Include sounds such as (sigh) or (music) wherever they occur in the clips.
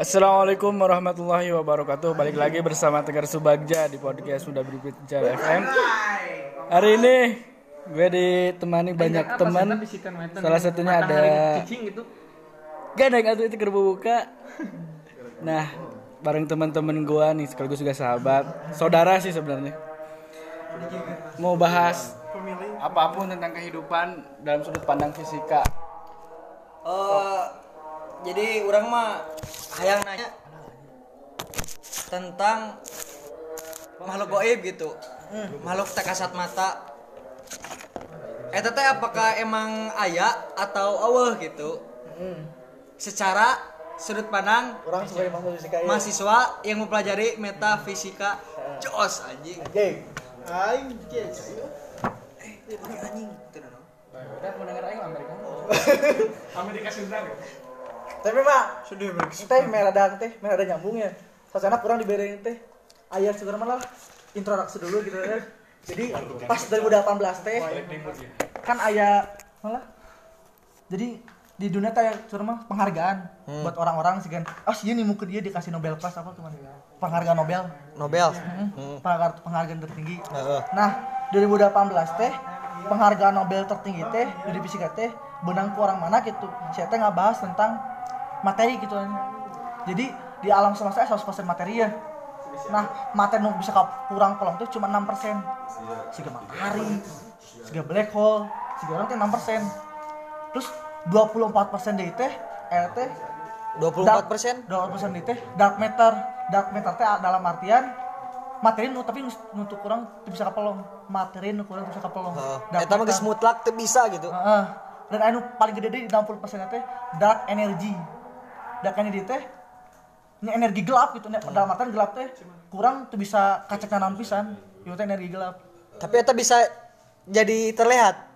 Assalamualaikum warahmatullahi wabarakatuh. Balik lagi bersama Tegar Subagja di podcast sudah berbicara FM. Hari ini gue ditemani banyak teman. Salah satunya ada Gak ada yang itu buka. Nah, bareng teman-teman gue nih sekaligus juga sahabat, saudara sih sebenarnya. Mau bahas apa pun tentang kehidupan dalam sudut pandang fisika. Eh, jadi orang mah hayang nanya tentang makhluk goib gitu makhluk tak kasat mata Eta teh apakah emang ayah atau Allah gitu secara sudut pandang orang sebagai mahasiswa fisika ya. mahasiswa yang mempelajari metafisika jos anjing. Aing yes. eh anjing Udah denger aing Amerika. (laughs) Amerika Sunda gitu. Tapi mah sudah teh merada teh merada nyambung ya. Sasana kurang diberi teh. Ayah sekarang malah introduksi dulu gitu ya. Jadi pas 2018 teh kan ayah malah jadi di dunia teh mah penghargaan buat orang-orang sih kan. Oh sih nih mungkin dia dikasih Nobel Prize apa tuh Penghargaan Nobel. Nobel Hmm. Penghargaan, penghargaan tertinggi. Heeh. Nah, 2018 teh penghargaan Nobel tertinggi teh di fisika teh benang orang mana gitu. Saya teh ngabahas tentang materi gitu kan. Jadi di alam semesta 100% materi ya. Nah, materi nu bisa kurang kolom tuh cuma 6%. Siga matahari, siga black hole, siga orang teh 6%. Terus 24% dari teh eh teh 24 persen 24% itu dark matter. Dark matter teh dalam artian materi nu tapi teu kurang bisa kapelong. Materi nu kurang bisa kapelong. Dark Eta mah mutlak teu bisa gitu Heeh. Dan anu paling gede di 60% teh dark energy. Dark energy teh nya energi gelap gitu nya dalam artian gelap teh kurang tuh bisa kacek nanan pisan. Ieu teh energi gelap. tapi eta bisa jadi terlihat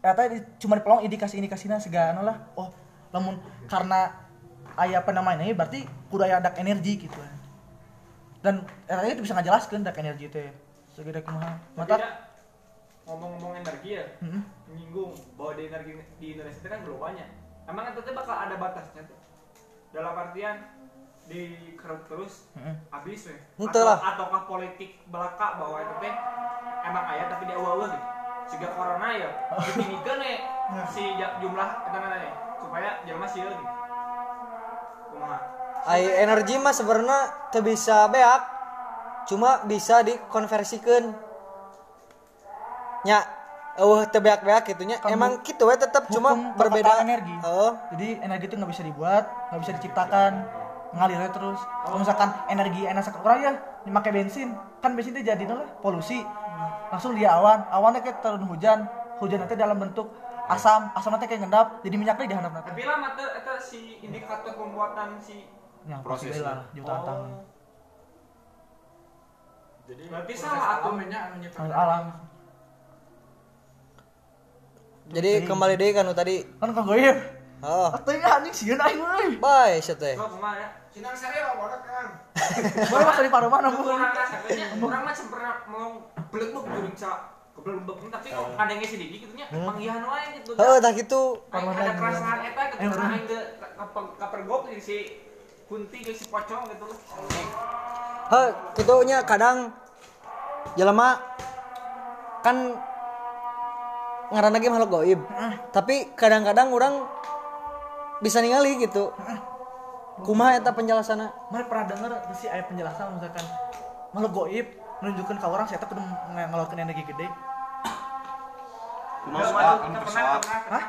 Eta di- cuma dipelong indikasi-indikasinya segala lah. Oh, namun karena aya apa namanya ini berarti kudu aya dark energy gitu. Dan eta itu bisa ngajelaskeun dark energy teh. Segede kumaha. Mata ya, ngomong-ngomong energi ya, Heeh. menyinggung bahwa di energi di Indonesia itu kan belum banyak. Emang itu bakal ada batasnya tuh. Dalam artian di kerut terus Heeh. habis weh. Henteu lah. Ataukah politik belaka bahwa itu teh emang ayah tapi dia awal gitu. Sehingga corona ya (laughs) ditinggikan nih si ja- jumlah itu namanya supaya sieun gitu. Kumaha? ai energi mah sebenarnya teu bisa beak cuma bisa dikonversikeun nya eueuh teu beak-beak gitu nya Kan emang gitu we tetep cuma berbeda energi. Heeh. Jadi energi itu nggak bisa dibuat, nggak bisa diciptakan, ngalirnya terus. Kalau misalkan energi enak sekali orang ya dipakai bensin, kan bensin itu jadi lah polusi. Langsung dia awan, awannya kayak turun hujan, hujan nanti dalam bentuk asam, asam nanti kayak ngendap, jadi minyaknya di handap nanti. Tapi lah mata itu si indikator pembuatan si Ya, Prosesnya. lah, jutaan tahun. Jadi berarti salah atuh Alam. Jadi kembali deui kan tadi Kan kok goyim. heeh Atau ini anjing sieun aing euy. bye sia teh ya? Sinang sari apa bodak kan? Boleh (laughs) masa di paruh mana bu? Kurang rasanya, kurang mah pernah mau belebek juring sa kebelebek tapi kok kadangnya si Didi gitu nya panggihan wae gitu. tah kitu Aing ada perasaan eta gitu orang. aing ge kapergok di si Kunti ge si pocong gitu. heh kitu nya kadang jelema kan ngaran lagi makhluk gaib tapi kadang-kadang orang bisa ningali gitu. Kumaha eta penjelasanna? Mana pernah denger sih ayat penjelasan misalkan makhluk goib menunjukkan ke orang saya kudu ng- ngeluarkan energi gede. Kumaha pernah Hah?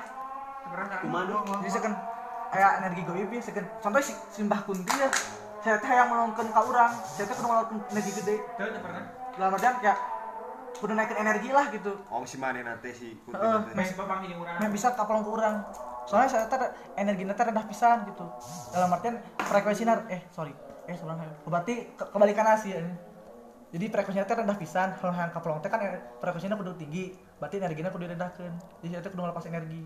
pernah Kumaha dong? Jadi sekan kayak energi goib ya sekan contoh si simbah kunti ya saya teh yang menonton ke orang saya teh kudu ngeluarkan energi gede. Tuh pernah. dalam artian kayak kudu naikin energi lah gitu Oh si mana nanti si kunti Heeh. nanti. Urang. yang bisa kapalong ke orang soalnya saya teh energi nanti rendah pisan gitu dalam artian frekuensinya eh sorry eh sebenarnya berarti ke kebalikan sih ya. jadi frekuensinya teh rendah pisan kalau yang kapalong teh kan eh, frekuensinya kudu tinggi berarti energinya kudu direndahkan jadi saya teh kudu ngelepas energi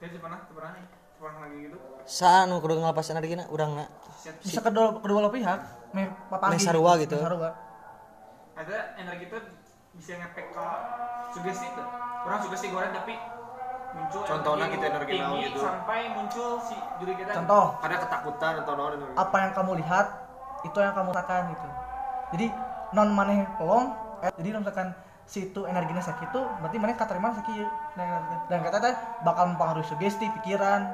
nih. Pernah lagi gitu. saan kudu ngalapas energina urangna Siap. bisa kedua kedua pihak me papagi Meh sarua gitu. Meh sarua. Ada energi itu bisa ngefek ke sugesti tuh. Orang sugesti goreng tapi muncul Contohnya energi gitu, energi tinggi gitu. sampai muncul si juri kita contoh ada ketakutan atau itu. apa yang kamu lihat itu yang kamu rasakan gitu jadi non maneh pelong eh, jadi non misalkan si itu energinya sakit itu berarti maneh katerima sakit. Nah, dan kata teh bakal mempengaruhi sugesti pikiran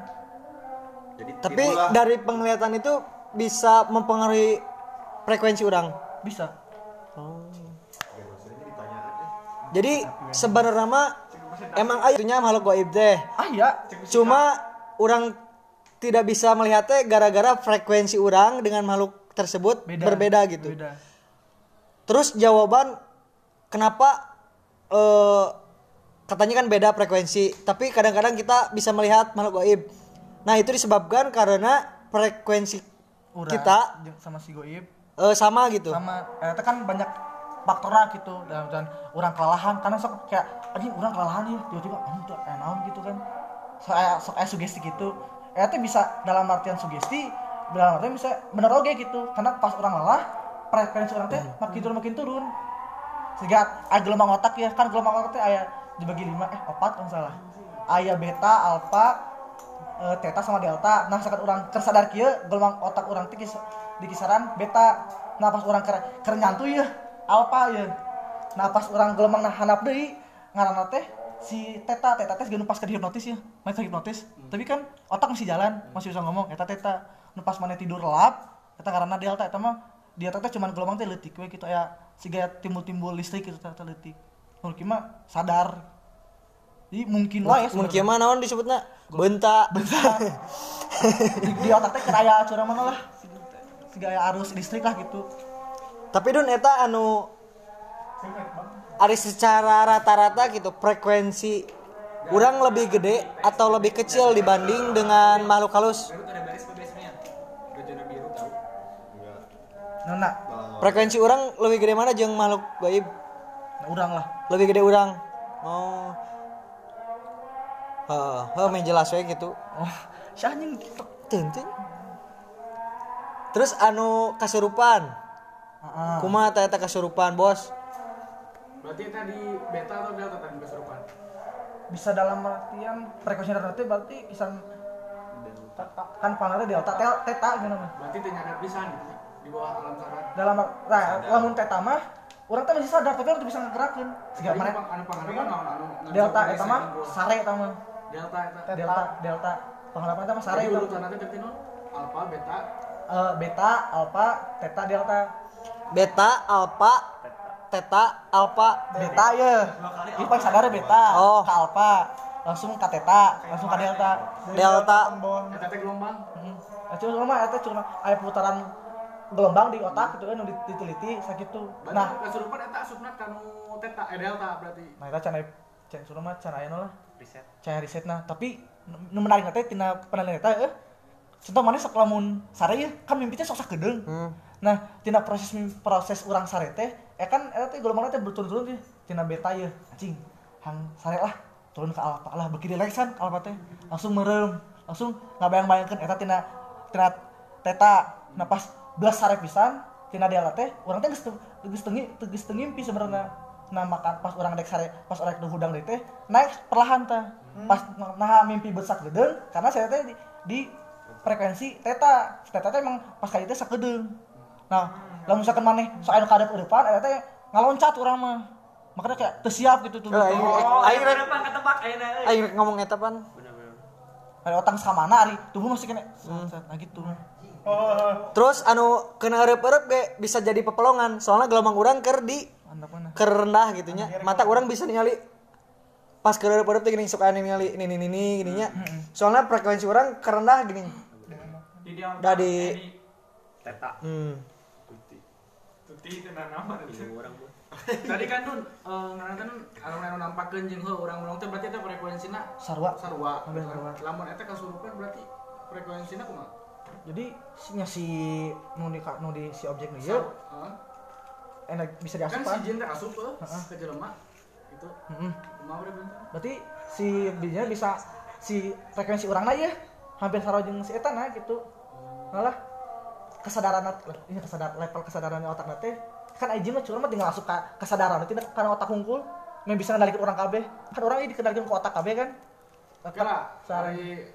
Jadi Tapi itulah dari penglihatan itu bisa mempengaruhi frekuensi orang. bisa Jadi sebenarnya mah emang ayunya makhluk gaib teh. ah ya Cuma orang tidak bisa melihatnya gara-gara frekuensi orang dengan makhluk tersebut beda berbeda gitu. beda Terus jawaban kenapa eh katanya kan beda frekuensi, tapi kadang-kadang kita bisa melihat makhluk gaib. Nah, itu disebabkan karena frekuensi Urang kita sama si goib eh, sama gitu. sama eh, itu kan banyak faktornya gitu dan, dan orang kelelahan. Karena sok kayak anjing orang kelelahan ya tiba-tiba anjing tuh kayak naon gitu kan. Sok aya sok aya sugesti gitu. Eh itu bisa dalam artian sugesti dalam artian bisa bener oke gitu. Karena pas orang lelah frekuensi orang teh makin turun makin turun. Sehingga ada gelombang otak ya kan gelombang otak teh aya dibagi lima eh opat kalau salah. Aya beta alfa eh, theta sama delta. Nah misalkan orang tersadar kieu gelombang otak orang teh di kisaran beta. Nah pas orang ker, ker ya alfa ya. Nah pas orang gelombang nah handap deui ngaranna teh si teta teta teh geus pas ke hipnotis ya. Mereka hipnotis. Tapi kan otak masih jalan masih bisa ngomong eta teta nu pas mana tidur lelap eta karena delta eta mah dia teh cuman gelombang teh leutik we gitu. Ya siga timbul-timbul listrik gitu teh leutik. Mungkin mah sadar. Jadi mungkin lah ya Mungkin mah naon disebutnya? Benta. (laughs) di, di otak teh kaya curang mana lah siga aya arus listrik lah gitu Tapi Dun eta anu ari secara rata-rata gitu frekuensi orang lebih gede atau lebih kecil dibanding dengan makhluk halus. Nona Frekuensi orang lebih gede mana jeung makhluk gaib? nah, urang lah Lebih gede orang. Oh. Heeh, heuh main jelas we gitu. oh si anjing gitu Teunteuñ. Terus anu kasurupan. Heeh. Kumaha teh eta kasurupan, Bos? Berarti tadi beta atau delta tadi kesurupan? bisa dalam artian frekuensi teh berarti kisaran kan panarnya delta. Tel- teta gitu mah Berarti nyadar pisan gitu di bawah alam sadar. dalam nah lamun teta mah orang teh masih sadar tapi orang tuh bisa ngegerakin. Segala mana? anu naon? Anu delta eta mah sare eta mah. Delta eta. delta. Delta. Pengharapan eta mah sare Jadi urutan alpha beta? Eh, beta alpha teta delta Beta, alfa, teta, alfa. beta ya ini paling sadar beta Oh. ke alpha langsung ke teta langsung ke delta Delta. eta gelombang. Hmm. Nah, cuma mah eta cuma aya putaran gelombang di otak gitu kan diteliti sakitu. Berarti Nah, kesurupan eta asupna kanu teta eh delta berarti. nah eta can can suruh mah can aya lah. Reset. Can riset nah, tapi nu menarik teh tina penelitian eta eh contoh mana sok lamun sare ya kan mimpi teh sok sakedeung. Nah, tina proses proses urang sare teh eh kan eta teh gelombangna teh berturun-turun teh tina beta ya anjing. Hang sare lah turun ke alpha lah beuki relaksan alpha teh. Langsung merem langsung ngabayang-bayangkeun eta tina tina teta nah pas belas sare pisan tina delta teh urang teh geus teu- geus teu ngi- teu- geus teu ngimpi sebenarnya. Nah makan pas orang dek sare pas orang dek hudang teh naik perlahan teh pas nah mimpi besak gedeung karena saya teh di, di frekuensi teta. Teta teh emang pas kali teh sakedeung nah lamun misalkan maneh sok anu kadep depan eta teh ngaloncat urang mah. Makanya kayak teu siap gitu tuh. Oh, aing rek Kenapa ketebak rek? ngomong eta pan. ada otang samana ari? Tubuh masih kena. Nah gitu. Terus anu kena eueup-eueup ge bisa jadi pepelongan. Soalnya gelombang urang keur di mantap mana keur rendah gitu nya. Mata urang bisa ningali pas keur eueup-eueup teh gini suka ningali ini ini ini gini nya. Soalnya frekuensi urang keur rendah gini. Di dia Da di teta. hmm. Tuti teh nama (laughs) Tadi kan Dun, eh ngaranna teh anu anu nampakeun jeung heuh urang-urang teh berarti teh frekuensina sarwa sarua. Ambil sarua. Lamun eta kasurupan berarti frekuensina kumaha? jadi si nya si nu di nu di si objek nu ieu Heeh. enak bisa Kan si diasupan jin teh asup heuh ke jelema gitu. Heeh. Kumaha berarti si bijinya bisa si frekuensi orangnya ya hampir sarwa jeung si eta nah gitu malah kesadaran ini kesadaran level kesadaran otak teh kan aja mah mah tinggal masuk ke kesadaran tidak karena otak hungkul yang bisa ngendalikan orang kabeh. Kan orang ini dikendalikan ke otak kabeh kan? Tetap Kala, sarang hari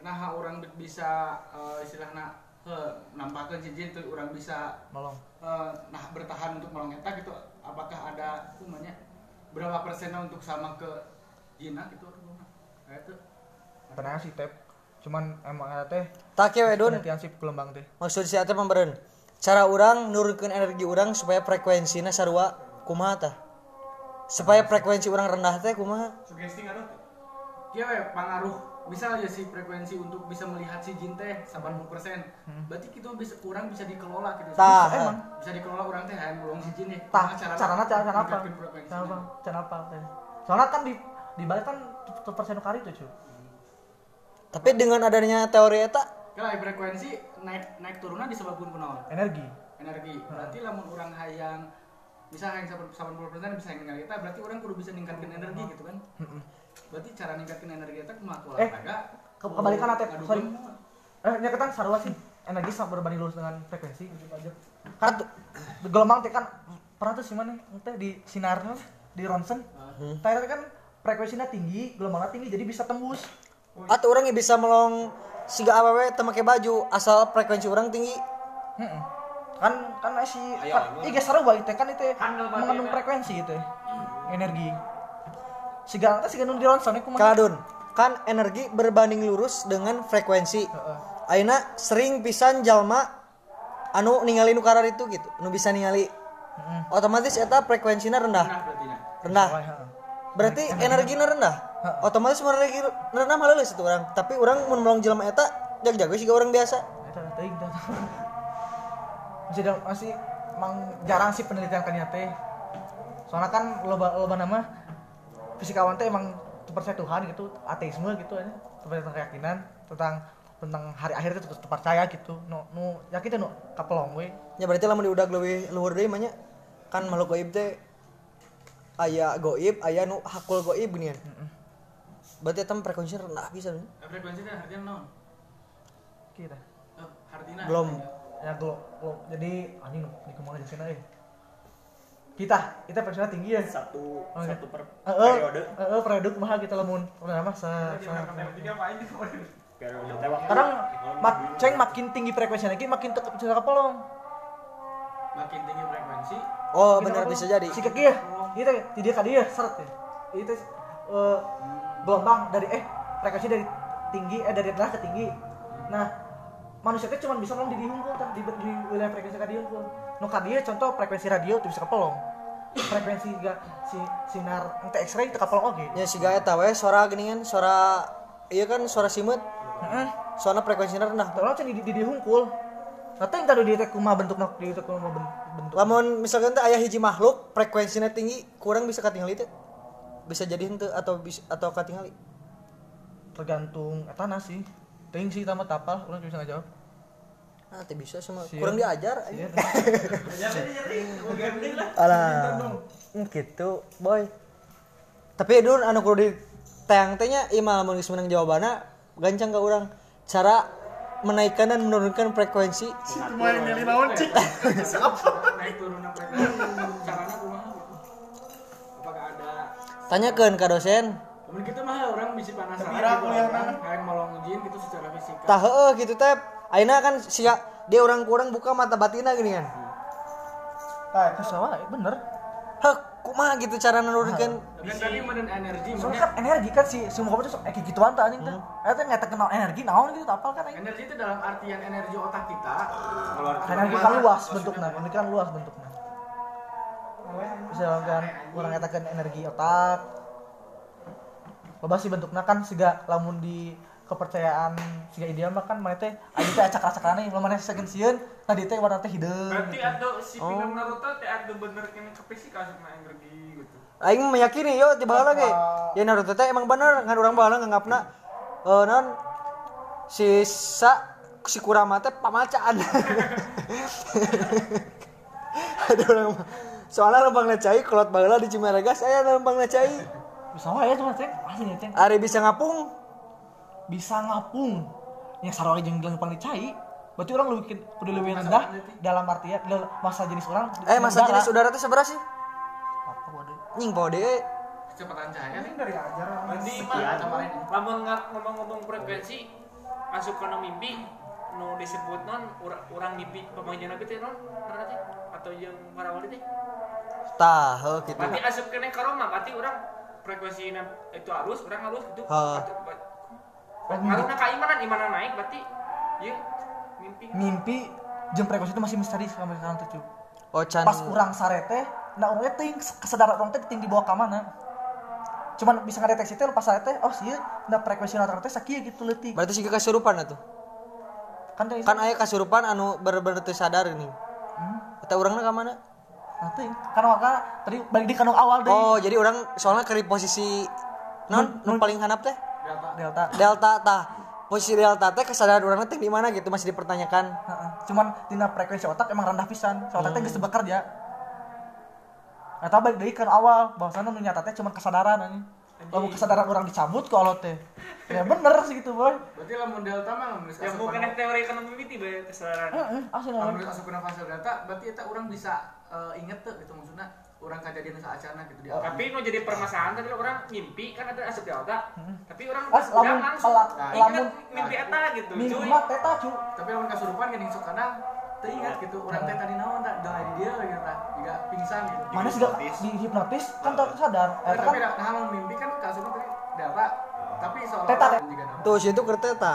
nah orang bisa istilahna heuh, nampakkeun si jin teu urang bisa nolong. eh, nah bertahan untuk melong eta gitu apakah ada kumanya berapa persennya untuk sama ke jina gitu? Kayak itu. Tenang sih tep cuman emang ada teh tak ya wedun penelitian sih gelombang teh. Maksud si teh pemberen cara orang nurunkan energi orang supaya frekuensinya sarua kumaha tah? Supaya frekuensi orang rendah teh kumaha? Sugesti ngaruh tuh Iya, we, pengaruh. Bisa aja sih frekuensi untuk bisa melihat si jin teh 80%. Berarti kita bisa kurang bisa dikelola gitu. Tah. Bisa, emang. Bisa dikelola orang teh hayang ngulung si jin ya. tah. Kumaha carana cara cara apa? cara apa? Cara apa teh? Soalnya kan di di balik kan tuh persen kali tuh cuy tapi dengan adanya teori eta Kalau frekuensi naik naik turunnya disebabkan kunaon? energi. Energi. Berarti lamun orang hayang bisa hayang 80% bisa hayang ninggalin kita berarti orang kudu bisa ningkatkan energi gitu kan. Berarti cara ningkatkan energi kita kumaha Eh, olahraga. ke- kebalikan Atep, sorry. eh nyaketan sarua sih. Energi sama berbanding lurus dengan frekuensi. Tuh gelombang teh kan pernah tuh sih mana? Teh di sinarnya di ronsen. Teh kan frekuensinya tinggi gelombangnya tinggi jadi bisa tembus atau orang yang bisa melong siga awewe teu make baju asal frekuensi orang tinggi. Heeh. kan kan si kan iya sarua itu kan itu mengandung frekuensi itu energi. Siga teh siga nu di ronsen itu mah kaladun kan energi berbanding lurus dengan frekuensi. Heeh. Aina sering pisan jalma anu ningali nu karar itu gitu nu bisa ningali. Heeh. otomatis eta frekuensinya rendah. Nah, berarti nah. rendah. Wah, heeh. berarti energinya rendah otomatis energi rendah malah itu orang tapi orang mun melong jelema eta jag-jago sih orang biasa tah. Masih emang jarang sih penelitian kan teh. Soalnya kan loba loba nama fisikawan teh emang percaya Tuhan gitu, ateisme gitu aja. Tentang keyakinan, tentang tentang hari akhir itu percaya gitu. Nu nu yakin teh nu kapelong we. ya berarti lamun diudag leuwih luhur deui mah nya. kan makhluk gaib teh aya goib aya nu hakul goib ginian berarti eta mah frekuensinya rendah bisa Nah, frekuensi teh artinya naon? Kita. Oh, artinya belum Ya glo, glo. Jadi anjing di ke mana aja sini eh. Kita, kita frekuensinya tinggi ya. satu Oh, satu per Heeh. periode Heeh, periode kumaha kita lamun. Udah nama sa apa Kadang mak ceng makin tinggi frekuensinya lagi makin tetap bisa kapelong. makin tinggi frekuensi oh benar bisa jadi Si kaki ya, itu di dia tadi ya seret ya. Itu gelombang dari eh frekuensi dari tinggi eh dari rendah ke tinggi. Nah manusia itu cuma bisa ngomong di dihungkul kan di, di wilayah frekuensi ka dihungkul. Nu ka dieu contoh frekuensi radio tuh bisa kepelong. Frekuensi ga si sinar ente X-ray teu kapelong oge. ya siga eta we suara geuningan suara iya kan suara simut Heeh. soalnya frekuensinya rendah Terus can di di dihungkul. Nah, teh tadi di teh kumaha bentukna di kumaha ben- bentuk. lamun misalkan teh aya hiji makhluk frekuensinya tinggi kurang bisa katingali teh bisa jadi henteu atau bisa atau katingali Tergantung etana sih. Teuing sih tamat tapal, urang bisa ngajawab. ah teh bisa semua Siap. kurang diajar Iya. alah gitu boy tapi dulu anu kudu di tayang tehnya imal mun geus menang jawabanna gancang ke orang cara menaikkan dan menurunkan frekuensi Main milih naon cik. (laughs) naik turunnya frekuensi caranya kumaha gitu apakah ada tanyakeun ka dosen. Kemudian kita mah orang bisa penasaran gitu kuliah kan kayak mau ngujin gitu secara fisika tah heueuh gitu teh ayeuna kan sia dia orang kurang buka mata batina gini kan. Ah, itu salah, bener. heh kumaha gitu cara menurunkan dan tadi meden energi Soalnya maksudnya kan energi kan si semua tuh sok kayak gituan tuh anjing tuh. Eta nggak kenal energi naon gitu tapal kan energi itu dalam artian energi otak kita. Keluar Energi kan luas bentuknya, energi kan luas bentuknya. Misalkan orang katakan energi otak. Loba sih bentuknya kan siga lamun di kepercayaan siga ideal mah kan mana teh aya teh acak-acakannya lamun mana sakeun sieun tadi teh warna teh hideung. berarti ada si film Naruto teh ada bener kini ke fisika sama energi gitu aing meyakini yo di baheula ge ya Naruto teh emang bener ngan urang baheula nganggapna eh non si sa si Kurama teh pamacaan (laughs) ada orang. Soalnya lembang necai kolot baheula di Cimaregas aya lembang necai Bisa wae cuma teh asli teh. ari bisa ngapung? Bisa ngapung. Yang sarwa jeung lempang dicai berarti orang lebih kudu lebih rendah dalam artian dalam masa jenis orang eh masa udara. jenis udara teh seberapa sih? Apa waduh nying poho deui kecepatan cahaya nih. Dari ajar berarti Sekian. mah lamun ngomong-ngomong frekuensi asup ke mimpi nu disebut non urang mimpi pemanggilan nabi teh non? Karena teh atau yang para wali teh? Tah heuh kitu berarti asup kene ka Roma berarti urang frekuensi itu halus urang halus gitu. Ha. Karena keimanan imanan naik berarti ya mimpi. Mimpi jam frekuensi itu masih misteri sampai sekarang tuh Cuk. oh can pas urang sarete nah urangnya ting kesadaran orang teh ting dibawa ke mana? Cuman bisa ngedeteksi teh pas sarete oh sih nah frekuensi orang teh sakieu gitu leutik. Berarti sih kasurupan atuh. Kan kan aya kasurupan anu bener-bener teu sadar ini Hmm. eta urangna ka mana? Teuing kan maka tadi balik di kanung awal deh. Oh jadi orang soalnya ke posisi non nu paling hanap teh? Delta. Delta. Tah posisi delta teh kesadaran urangna teh di mana gitu masih dipertanyakan. Cuman tina frekuensi otak emang rendah pisan. So otak teh geus bekerja. Atau balik dari kan awal. Bahwasannya nu nyata teh cuman kesadaran anjing. Lamun kesadaran orang dicabut ke Allah teh. Ya bener sih gitu, boy. berarti lamun delta mah lamun Ya mungkin teori ekonomi mimpi bae kesadaran. Heeh, asli lamun naon. asup ke fase delta berarti eta urang bisa eh, inget tuh gitu maksudnya urang kejadian saacana gitu di Tapi nu jadi permasalahan tadi orang mimpi kan ada asup di otak. Tapi orang As, udah lamun- langsung kalau- ingat lamun- mimpi eta gitu. Mah teta cu. tapi lamun kasurupan geuning sok teringat gitu urang teh tadi naon tak? Di dia gitu tak? Juga pingsan gitu. Mana sudah di hipnotis? Kan tak sadar. Eh, tapi kan nah mimpi kan kasurupan tadi delta tapi seolah Teta, tuh situ keur teta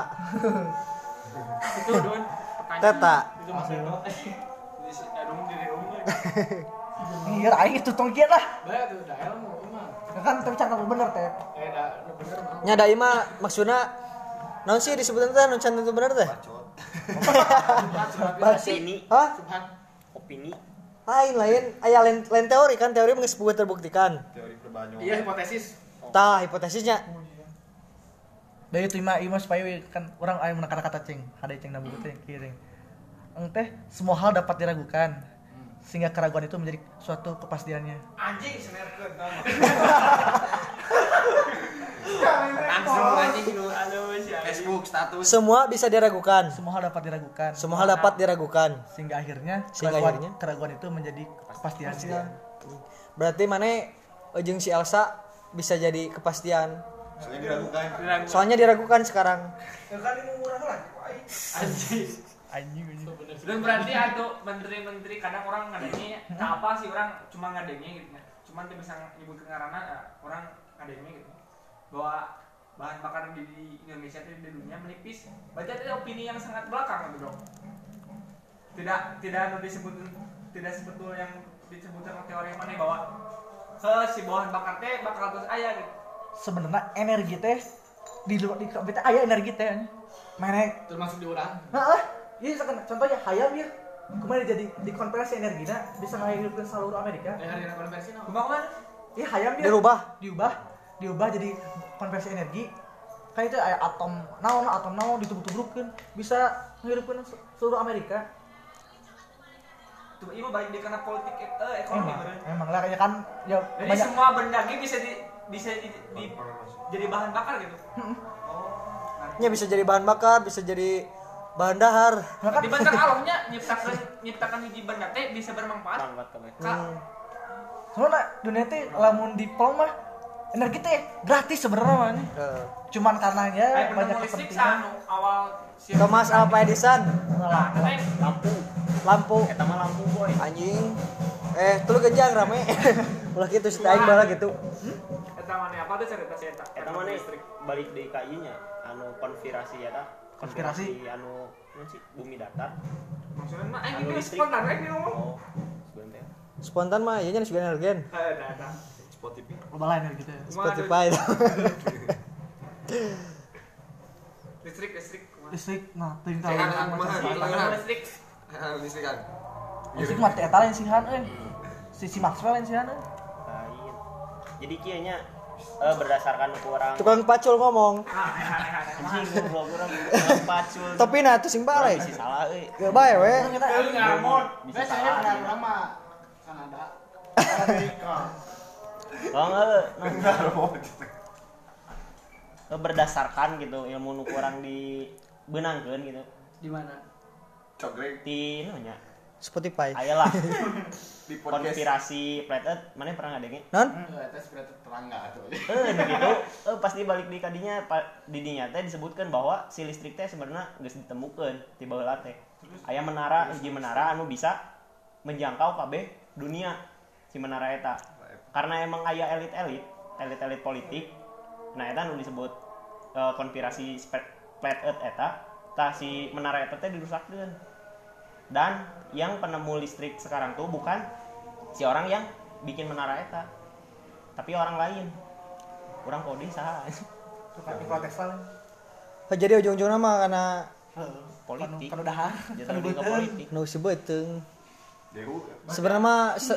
Itu don. teta Itu maksudnya. Diri unggul. iya aing itu tong kieu lah. Bae tuh da ilmu mah Kan tapi can bener teh. eh da bener mah. Nya da mah maksudna naon sih disebutna teh? Nu can itu bener teh (laughs) Opini. hah? Subhan Opini. lain lain. Aya lain, lain teori kan. Teori geus buat terbuktikan. Teori perbanyo iya hipotesis. Tah hipotesisnya. Dari itu mah ima supaya kan orang aya menekan kata cing, ada cing na buku teh kiring. Teh semua hal dapat diragukan. Sehingga keraguan itu menjadi suatu kepastiannya. Anjing senerkeun (laughs) Langsung Facebook status semua bisa diragukan Semua hal dapat diragukan semua hal dapat diragukan sehingga akhirnya Sehingga keraguan, akhirnya? keraguan itu menjadi kepastiannya. berarti mana ujung si Elsa bisa jadi kepastian soalnya diragukan soalnya diragukan sekarang Anjing. Anjing anjing. Dan berarti ada menteri-menteri kadang orang ngadengnya apa sih orang cuma ngadengnya gitu ya. Cuman dia bisa nyebut ke ngarana ya, orang ngadengnya gitu. Bahwa bahan bakar di, Indonesia itu di dunia menipis. Berarti ada opini yang sangat belakang gitu dong. Tidak tidak ada disebut tidak sebetul yang disebutkan teori yang mana bahwa ke si bahan bakar teh bakal terus ayah gitu. Sebenarnya energi teh di luar di kita aya energi teh. Mana termasuk di urang Heeh. Iya misalkan contohnya hayam ya kemarin jadi dikonversi energina bisa ngahirupkeun seluruh Amerika. eh hari konversi no Kumaha Iya hayam dia dirubah diubah diubah jadi konversi energi kan itu aya atom naon atom naon ditubruk-tubrukkeun bisa ngirupkeun se- seluruh Amerika Tuh, ibu balik di karena politik eh, ekonomi emang bener. emang lah ya kan ya Jadi banyak semua benda ini bisa di bisa di, di- jadi bahan bakar gitu. Oh. nya bisa jadi bahan bakar bisa jadi bahan dahar Nah, kan Dibanding alamnya nyiptakan nyiptakan hiji benda teh bisa bermanfaat. Ka, soalnya dunia teh lamun di mah energi teh gratis sebenarnya mah nih. Eh, cuman karena ya Ayo banyak listrik kepentingan. Awal si Thomas Alva Edison lampu. lampu. Eta mah lampu boy. anjing. Eh tuh genjang rame. (laughs) Ulah gitu si aing bala gitu. Eta mana? Apa tuh cerita cerita. Eta? Mah nih balik di KI nya anu konspirasi ya tah Konspirasi? anu sih? Bumi datar. Maksudnya mah Anu ini listrik. spontan aja nih ngomong. oh sebentar spontan mah iya nya sudah energen. Ada. Spotify. Loba lain energi teh Spotify. (laughs) Listrik listrik. listrik nah teuing tahu? Listrik. Listrik. Kan listrik. Eta lain sihan euy si si Maxwell lain euy lain. Jadi kieu nya eh, berdasarkan ukuran tukang pacul ngomong. Ah, eh, eh, eh, eh. anjing goblok urang urang pacul. Tapi nah tuh sing balik si salah euy gak bae we kita ngamot. bisa biasanya mah Kanada Amerika kalau enggak berdasarkan gitu ilmu nu kurang di benangkeun gitu di mana cogrek di nya Spotify. Ayolah. (laughs) Di podcast Konspirasi Flat Earth, mana pernah ngadengin? Non? Eta sebenarnya terang nggak tuh. Eh, gitu. Eh, pas dibalik di kadinya, di dinya teh disebutkan bahwa si listrik teh sebenarnya geus ditemukeun ti baheula teh. Aya menara, hiji menara anu bisa menjangkau kabeh dunia si menara eta. Karena emang aya elit-elit, elit-elit politik. Nah, eta anu disebut eh, konspirasi flat earth eta, tah si menara eta teh dirusakkeun. Dan yang penemu listrik sekarang tuh bukan si orang yang bikin menara eta, tapi orang lain orang kode sah Suka Nikola Tesla. Oh, jadi ujung-ujungnya mah karena politik Kanu lebih ke beuteung. politik nu. Sebenarnya mah se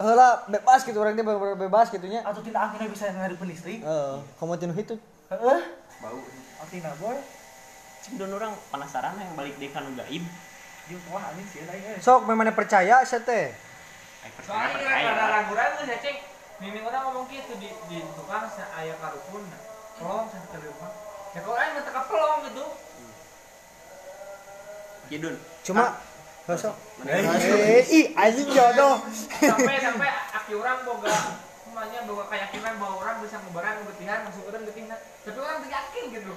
heula bebas gitu orang teh bener-bener bebas gitunya. Atau tidak akhirnya bisa ngadepin listrik. Heeh, komo tinu itu. Heeh. Bau. Artinya boy. cing don orang penasaran yang balik di kanu gaib Dia wah anjing sih lain eh. Sok memang percaya saya teh. Eh, percaya Soalnya percaya rada ragu-ragu sih ceng. Miming orang ngomong gitu di di tukang aya karupun. Pelong sa ke rumah. Ya kalau aing mah pelong gitu. Kidun Cuma oh, sok. Eh, ih anjing jodoh. Sampai sampai aki orang boga namanya boga keyakinan bahwa orang bisa ngebaran getihan masuk orang getihan. Tapi orang tidak yakin gitu.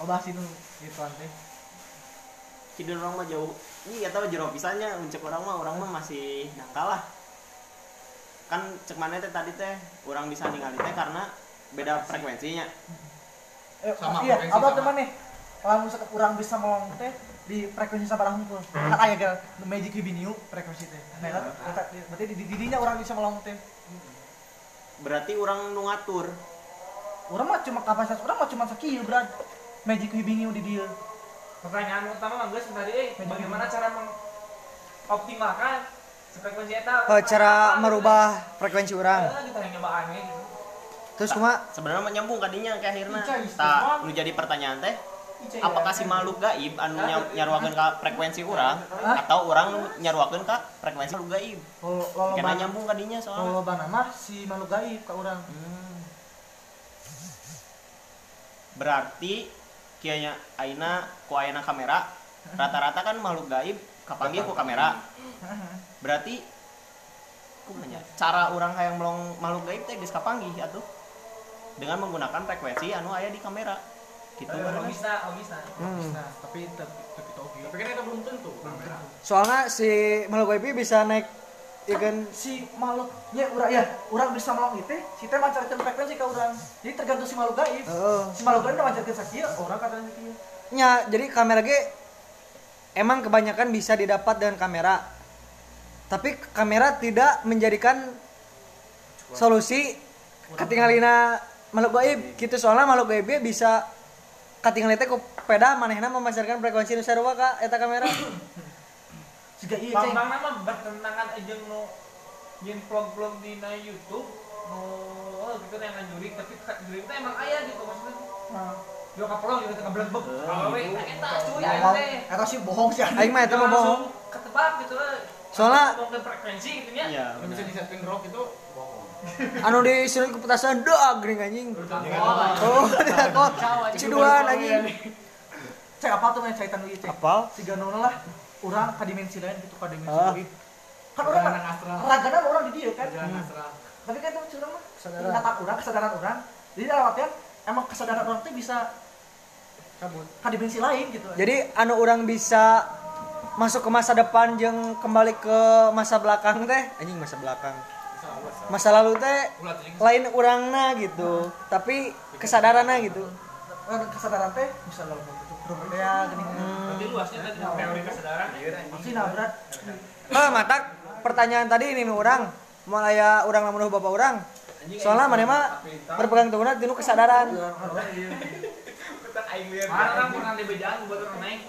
Oh bahas itu gitu nanti. Kidun orang mah jauh ini gak tahu jero pisannya uncek orang mah orang mah masih dangkal lah kan cek mana teh tadi teh orang bisa ningali teh karena beda frekuensinya Eh, Sama, iya, apa teman nih? Kalau misalkan orang bisa melong teh di frekuensi sabar hungkul. Kan aya ga magic hibiniu frekuensi teh. Nah, eta eta- berarti di didinya orang bisa melong teh. berarti orang nu ngatur Orang mah cuma kapasitas orang mah cuma sakieu berat. Magic hibiniu di dia. Pertanyaan utama mah geus tadi eh bagaimana cara mengoptimalkan frekuensi eta? Oh, cara merubah frekuensi orang. Kita we gitu. Terus cuma sebenarnya mah nyambung kadinya ke akhirnya Ica, istimewa. tak nu jadi pertanyaan teh apakah si makhluk gaib anu nya- nyaruakeun ka frekuensi urang atau orang nu nyaruakeun ka frekuensi makhluk gaib? Ban nyambung kadinya ban mah si makhluk gaib ka urang. berarti kianya aina ku aina kamera rata-rata kan makhluk gaib kapanggih ku kamera. (laughs) Berarti kumanya cara orang kayak melong makhluk gaib teh geus kapanggih atuh? Dengan menggunakan frekuensi anu aya di kamera gitu Eh, kan Logisna, logisna. Nah, tapi tapi tapi togi. Tapi kan itu belum tentu. soalnya si makhluk gaib bisa naik ya kan si makhluk ya urang ya urang bisa melong itu si teh mancarkeun frekuensi ka urang. Jadi tergantung si makhluk gaib. Heeh. Si makhluk gaib udah mancarkeun sakieu, orang katanya sakieu. nya jadi kamera ge emang kebanyakan bisa didapat dengan kamera tapi kamera tidak menjadikan solusi ketinggalina makhluk gaib gitu soalnya makhluk gaib bisa ketinggalan teh ku peda manehna memasarkan frekuensi nu sarua ka eta kamera (coughs) Siga ieu ceng. bang nama bertentangan jeung nu yen vlog-vlog di na YouTube nu oh, gitu yang ngajuri tapi juri teh emang aya gitu maksudnya. Nah, Yo kapelong gitu tengah blebek. Kalau we nah, eta cuy emang teh. eta sih bohong sih aing mah eta mah bohong Ketebak gitu lah. Soalnya- Ngomong ke frekuensi gitu nya. iya bisa disetting rock itu. Anu di sini ku petasan doa gering anjing oh (laughs) dah kok ciduan anjing Cek apa tuh main caitan ieu cek. apal Si Ganola lah urang ka dimensi lain gitu ka dimensi Ah. gaib. Kan astral. ragana orang di dia kan. Astral. Tapi kan itu curang mah Kesadaran. orang, kesadaran orang. Jadi dalam artian emang kesadaran orang tuh bisa cabut ke dimensi lain gitu. jadi anu orang bisa masuk ke masa depan jeung kembali ke masa belakang teh anjing masa belakang masa lalu teh lain orangna gitu tapi kesadarannya gitu. Kesadaran teh bisa lalu ya gini. Berarti luasnya tadi teori kesadaran. Masih nah berat. eh mata pertanyaan tadi ini orang mau aya orang lamun bapak orang soalnya mana mah berpegang teguh tinu kesadaran. Aing lieur. Mana orang pernah di bejaan buat orang naik.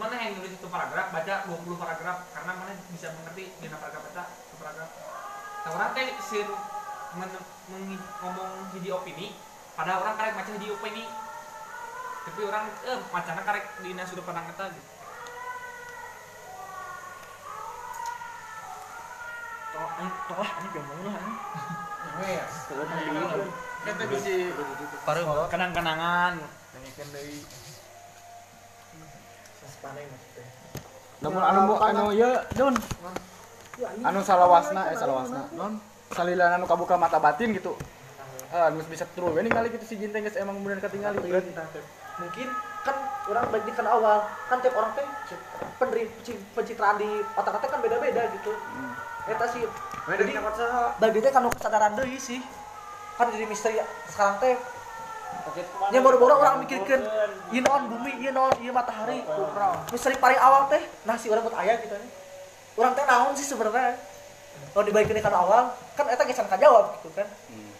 Mana yang nulis itu paragraf baca 20 paragraf karena mana bisa mengerti dina paragraf satu paragraf. Nah, orang teh meng- ngomong hiji opini pada orang karek baca hiji opini tapi orang eh macana karek dina sudut pandang eta gitu. Toh, ini lah. Kita Kenang-kenangan. Panen maksudnya. namun anu anu ya don anu salawasna eh salawasna. Non salila anu kabuka mata batin gitu. Ah anu bisa true ini kali gitu si jinteng geus emang bener ketinggalan berarti mungkin kan orang baik di kan awal. Kan tiap orang teh peneri penci- pencitraan di otak-otak kan beda-beda gitu. Eta sih. Jadi bagi teh kan kesadaran deui sih. Kan jadi misteri sekarang teh. Yang baru-baru orang mikirkan ieu naon bumi ieu naon ieu matahari. Misteri paling awal teh nah si orang buat ayah gitu nih orang teh naon sih sebenarnya? Kalau dibalikin kan awal kan eta geus jawab gitu kan.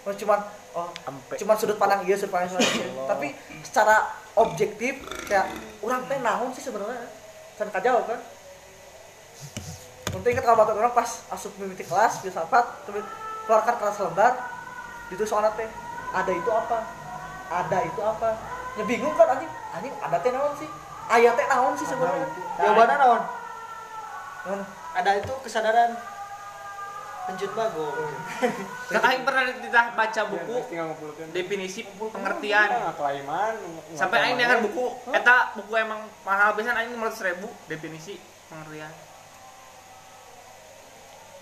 Oh, cuman oh cuman sudut pandang iya sudut pandang iya. tapi secara objektif kayak orang teh naon sih sebenarnya? Can kajawab kan. Nanti ingat kalau orang pas asup mimiti kelas filsafat keluarkan kelas lembar itu soalnya teh ada itu apa? Ada itu apa? Ya bingung kan anjing. Anjing ada teh naon sih? Ayat teh naon sih sebenarnya? Jawabannya naon? Naon? Ada itu kesadaran penjut bago. (laughs) Kan aing pernah ditah baca buku definisi pengertian. Sampai aing dengan buku eta buku emang mahal pisan aing 500 ribu definisi pengertian.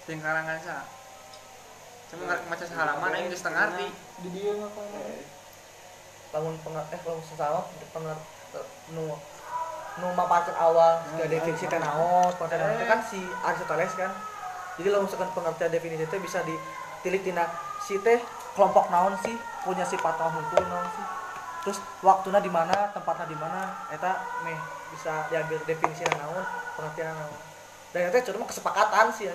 Ting karangan sa. Cuma ngarek maca halaman aing geus teu ngarti. lamun penger eh lamun sesama penger nu maparkeun awal ke definisi teh naon pengertian itu kan si Aristoteles kan. Jadi lamun misalkan pengertian definisi teh bisa ditilik tina. Si teh kelompok naon sih? Punya sifat naon hukum naon sih? Terus waktunya di mana tempatnya di mana? Eta meh bisa diambil definisi naon pengertian naon. Dan eta cuma kesepakatan sih ya.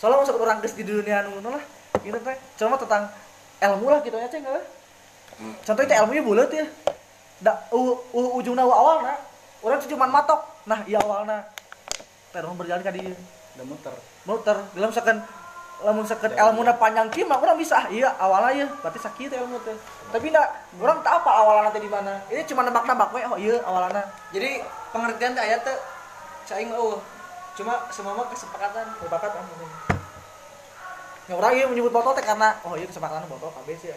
Soalnya masuk orang geus di dunia anu lah gitu teh. Cuma tentang ilmu lah gitu ya ceng lah. Contohnya teh ilmunya bulat ya. Da u, u, ujungna u awalna orang tuh cuman matok. Nah iya awalna terus berjalan ka dieu udah muter. Muter. Dalam misalkan lamun misalkan ilmu panjang kieu mah orang bisa. Ah, iya awalnya ya berarti sakit ilmu teh. Tapi enggak orang tak apa awalnya teh di mana. Ini cuma nebak-nebak we oh iya awalnya. Jadi pengertian teh ayat teh saing mah eueuh. Cuma semua mah kesepakatan. kesepakatan ya orang iya menyebut botol teh karena oh iya kesepakatan botol KB sih ya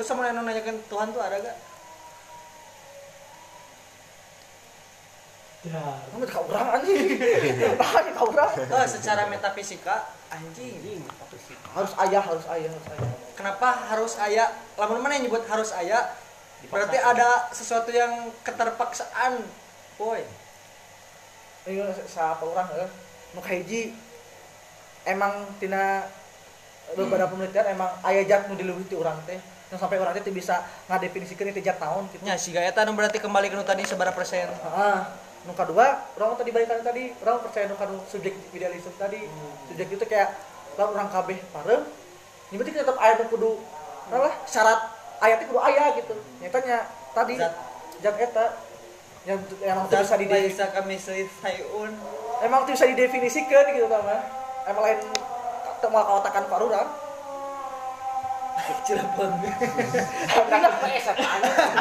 Terus sama yang nanyakan Tuhan tuh ada gak? kamu kau orang anjing tahan kau orang Oh, secara metafisika anjing. harus ayah harus ayah harus ayah Kenapa harus ayah? Lamun mana yang nyebut harus ayah? Berarti ada sesuatu yang keterpaksaan. Boy. ini siapa orang ya nu hiji emang tina beberapa penelitian emang ayah jat nu dileuwih ti urang teh nu sampai urang teh teu bisa ngadefinisikeun itu jat naon gitu Ya, si gaya tadi berarti kembali ke tadi seberapa persen? Heeh. Nu kedua, orang tadi balikan tadi, orang percaya nu kanu subjek idealisme tadi. Subjek itu kayak lamun orang kabeh parem, ini berarti tetap aya nu kudu lah syarat ayatnya kudu aya gitu. Nyatanya tadi Zat. zat eta yang yang teu bisa didefinisikan kami sayun. emang bisa didefinisikan gitu sama emang lain teu mau kaotakan ka urang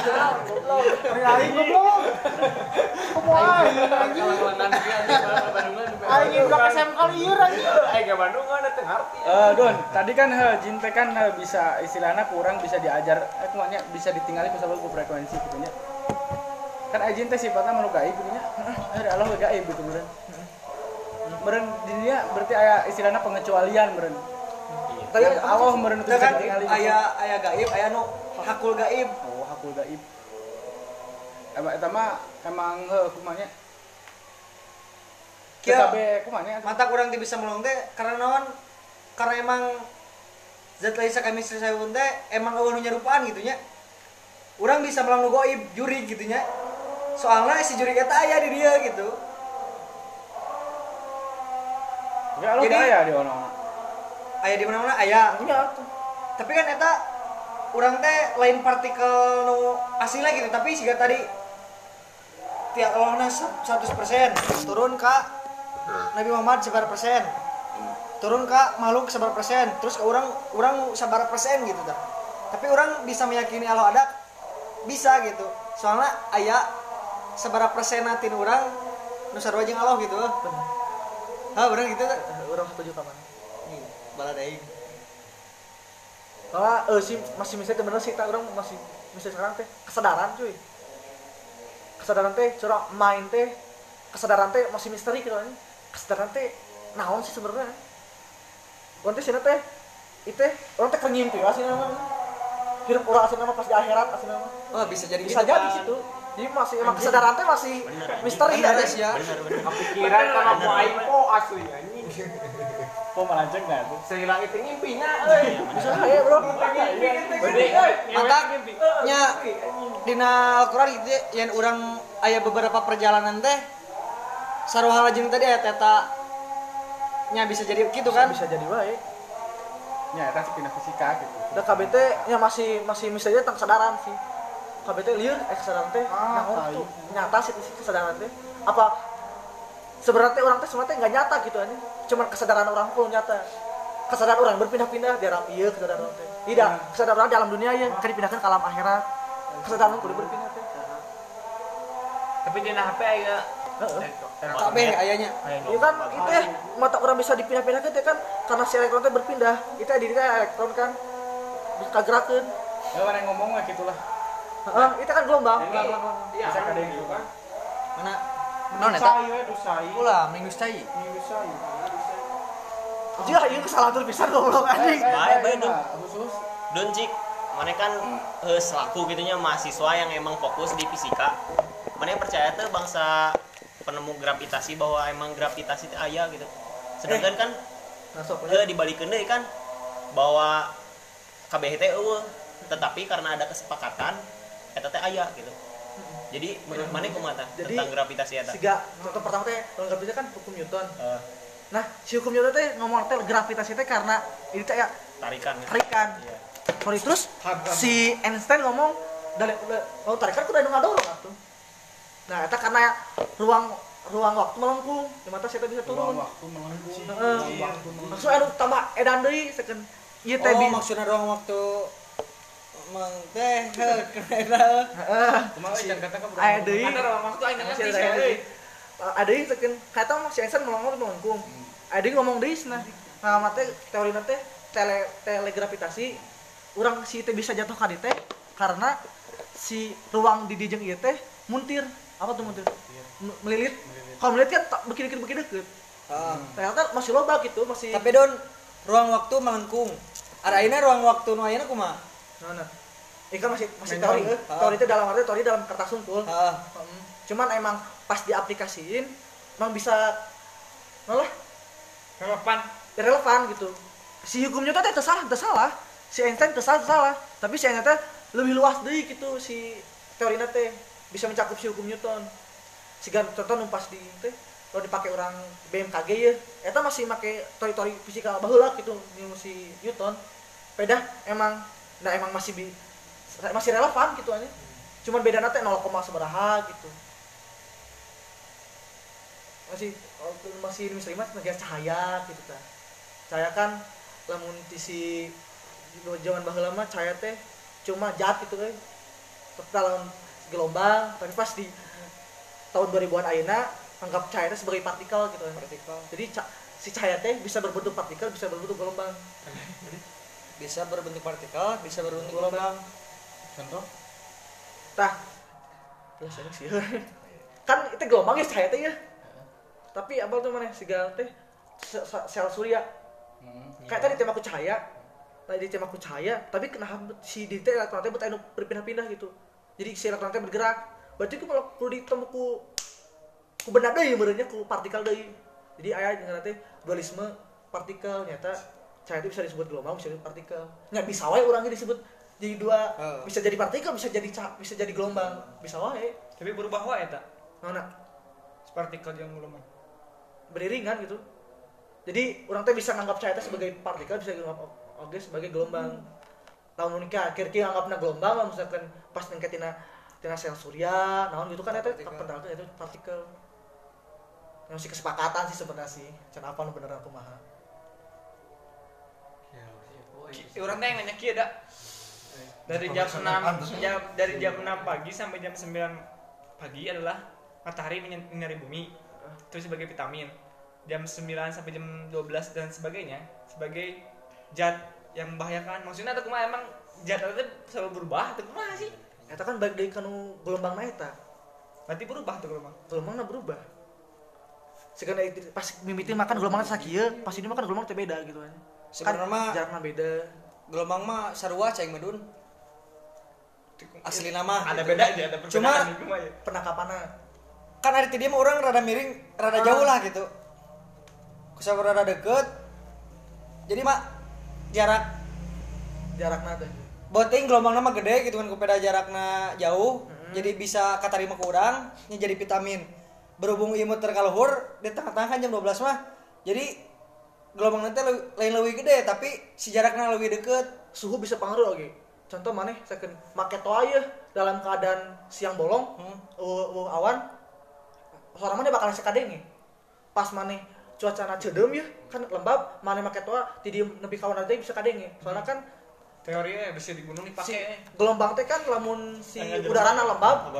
Cirebon. Aing udah SMK lieur anjing. Aing ke Bandung ada teu ngarti. Eh, Don, tadi kan he, jin teh kan bisa istilahnya kurang bisa diajar eh kumanya bisa ditinggali ku frekuensi gitu nya. Kan aya jin teh sifatnya makhluk gaib gitu nya. Ada Allah gaib gitu meureun. Meureun di dunia berarti aya istilahnya pengecualian meureun. Yang Allah itu Itu bisa kan ditinggali. aya aya gaib, aya nu hakul gaib. Oh, hakul gaib. Emang eta mah emang kumanya Kabeh kumanya mata kurang bisa melong teh karena naon? Karena emang zat lain kami sayun teh emang eueuh nu nyarupaan gitu nya. Urang bisa melang nu gaib juri gitu nya. Soalnya si juri eta aya di dia gitu. Ya Allah Jadi- gaya di ono. Aya di mana-mana? Aya. iya. Tapi kan eta urang teh lain partikel nu aslinya gitu, tapi siga tadi tiap olahna 100% turun ka Nabi Muhammad seberapa persen. Turun ke makhluk seberapa persen. Terus ke orang orang seberapa persen gitu dah. Tapi orang bisa meyakini Allah ada bisa gitu. Soalnya ayah seberapa persen natin orang nusar wajeng Allah gitu. Ah bener gitu tak orang setuju kapan Nih, baladaing kalau eh sih masih misalnya bener sih tak orang masih misalnya sekarang teh kesadaran cuy. Kesadaran teh curang main teh kesadaran teh masih misteri gitu kan. Kesadaran teh naon sih sebenarnya? Orang teh sini teh itu orang teh kenyim tuh asli nama. Hidup orang asli nama pas di akhirat asli nama. Oh bisa jadi bisa gitu, jadi Pan. situ jadi masih emang kesadaran teh masih misteri ya Bener, ya. bener-bener Kepikiran sama Bu Aing po asli anjing. Kok melanceng nggak tuh Sehilang itu ngimpinya euy. bisa ya bro. Euy. maka nya dina Al-Qur'an gitu yang orang aya beberapa perjalanan teh sarua lajeng tadi aya teta nya bisa jadi gitu kan? Bisa jadi wae. Ya itu pindah fisika gitu. Udah KBT nya masih masih misalnya tentang kesadaran sih. KBT liur eh kesadaran teh Ah, tai. tuh nyata sih kesadaran teh. Apa sebenarnya teh orang teh sebenarnya teh nggak nyata gitu aja cuman kesadaran orang pun nyata. Kesadaran orang berpindah-pindah di alam iya kesadaran orang teh tidak kesadaran orang di alam dunia ya kan dipindahkan ke alam akhirat. Kesadaran orang kudu berpindah teh Tapi di HP aya Heeh. kabeh ayanya Iya kan itu ya mata orang bisa dipindah-pindah teh kan karena si elektron teh berpindah. Itu ya diri teh elektron kan. Bisa kagerakeun ya mana yang ngomong lah gitulah. Heeh, itu kan gelombang. Iya, bisa kadang kan. Mana? Non eta saya dusai. Ulah minggu cai dusai Jika iya kesalahan tuh bisa goblok anjing. Baik, baik, dong. khusus Don Cik, mana kan eh, selaku gitunya mahasiswa yang emang fokus di fisika. Mana yang percaya tuh bangsa penemu gravitasi bahwa emang gravitasi itu ayah gitu. Sedangkan kan eh, dibalikin deh kan bahwa KBH teh eueuh tetapi karena ada kesepakatan eta teh aya gitu. Jadi menurut mana Jadi, tentang gravitasi eta? Siga contoh pertama teh kalau bisa kan hukum Newton. Eh, Nah, si hukum Newton teh ngomong teh gravitasi teh karena ini teh ya tarikan tarikan. Iya. Sorry terus si Einstein ngomong dari kalau tarikan kudu anu ngadorong atuh. Nah, eta karena ruang ruang waktu melengkung, di mata saya bisa ruang turun. waktu melengkung. Maksudnya anu tambah edan deui sekeun ieu teh oh maksudnya ruang waktu mang teh heuh, (laughs) keren heuh. Heeh. cuma jangan kata kan Aya deui. Kata ruang waktu aing ngerti Masih sih. Ada euy. ada yang sekin kata mah si Einstein melongok melengkung ada yang ngomong deui nah nah mate teori teh tele telegravitasi orang si teh bisa jatuh ka dieu teh karena si ruang di dijeng teh muntir apa tuh muntir M- melilit kalau melilit kan tak begini begini begini deket Ah. ternyata masih loba gitu masih tapi don ruang waktu melengkung ada ayeuna ruang waktu nu ayeuna kumaha nah. Ikan masih masih teori, tahu. eh. Ah. teori itu dalam arti teori dalam kertas sungkul. heeh Hmm. Cuman emang pas diaplikasiin, emang bisa, malah Relevan. relevan gitu. Si hukum Newton teh teu salah teu salah si Einstein teu salah salah tapi si Einstein lebih luas deui gitu si teori teh bisa mencakup si hukum Newton siga contoh nu pas di teh kalau dipakai orang BMKG ya eta masih make teori-teori fisika baheula gitu nu si Newton. Beda emang nah emang masih bi, masih relevan gitu aja. Cuman beda teh 0, seberaha gitu masih waktu masih misal mah negara cahaya gitu kan cahaya kan lamun ti si zaman baheula mah cahaya teh cuma jat gitu kan dalam gelombang tapi pas di tahun 2000-an ayeuna anggap cahaya teh sebagai partikel gitu kan partikel. Jadi si cahaya teh bisa berbentuk partikel bisa berbentuk gelombang bisa berbentuk partikel bisa berbentuk gelombang contoh? Tah. Ini sih (laughs) kan itu gelombang ya cahaya teh ya tapi apa tuh mana segala teh se- se- sel surya. Kayak tadi tembakku cahaya tadi tembakku cahaya tapi kenapa si di teh elektron teh betah berpindah-pindah gitu. Jadi si elektron teh bergerak. Berarti ku kalau perlu ditemu ku ku benda deui meureunnya ku partikel deui. Jadi aya yang teh dualisme partikel nyata cahaya itu bisa disebut gelombang bisa disebut partikel. Nggak bisa wae orangnya disebut jadi dua. Oh. bisa jadi partikel bisa jadi bisa jadi gelombang. Bisa wae. Tapi berubah wae eta. nah, Partikel yang gelombang. Beriringan gitu. Jadi orang teh bisa nganggap cahaya teh sebagai partikel bisa nganggap oke sebagai gelombang. Tahun nikah kira-kira anggapnya gelombang lah misalkan pas nengke tina tina sel surya naon gitu kan itu Partikel. partikel itu partikel. Yang masih kesepakatan sih sebenarnya sih can apa nu bener aku mah Ki- Orang teh yang nanya kieu da. Dari jam 6 jam dari jam 6 pagi sampai jam 9 pagi adalah matahari menyinari bumi. Itu sebagai vitamin. Jam 9 sampai jam 12 dan sebagainya. Sebagai zat yang membahayakan. Maksudnya tuh kumaha emang jatuh teh selalu berubah tuh kumaha sih? Eta kan balik dari kanu gelombang na eta. Berarti berubah tuh gelombang. Gelombangna berubah. Sekarang itu pas mimiti makan gelombangnya sakieu pas ini makan gelombang teh beda gitu kan. Sebenarnya mah- jaraknya beda. gelombang mah sarua cai medun. Asli nama ada gitu. beda aja ada perbedaan Cuma- gitu ya. penangkapannya kan hari tadi mah orang rada miring rada jauh lah gitu. Kusah rada deket. Jadi mak jarak. Jaraknya teh boting gelombang nama gede gitu kan kupeda jarakna jauh. Jadi bisa katarima ke urang nya jadi vitamin. Berhubung ieu muter ka luhur di tengah-tengah kan jam 12 mah. Jadi gelombang nanti lain lebih gede tapi si jaraknya lebih deket. Suhu bisa pengaruh lagi contoh mana second make toa dalam keadaan siang bolong Hmm. uh, uh, awan seorang mana bakal sekadenge pas mana cuaca na cedem ya? Kan lembab mana make toa di diem nepi kawan aja bisa kadenge soalnya kan teorinya bisa di gunung si dipakai gelombang teh kan lamun si jeruk. udarana lembab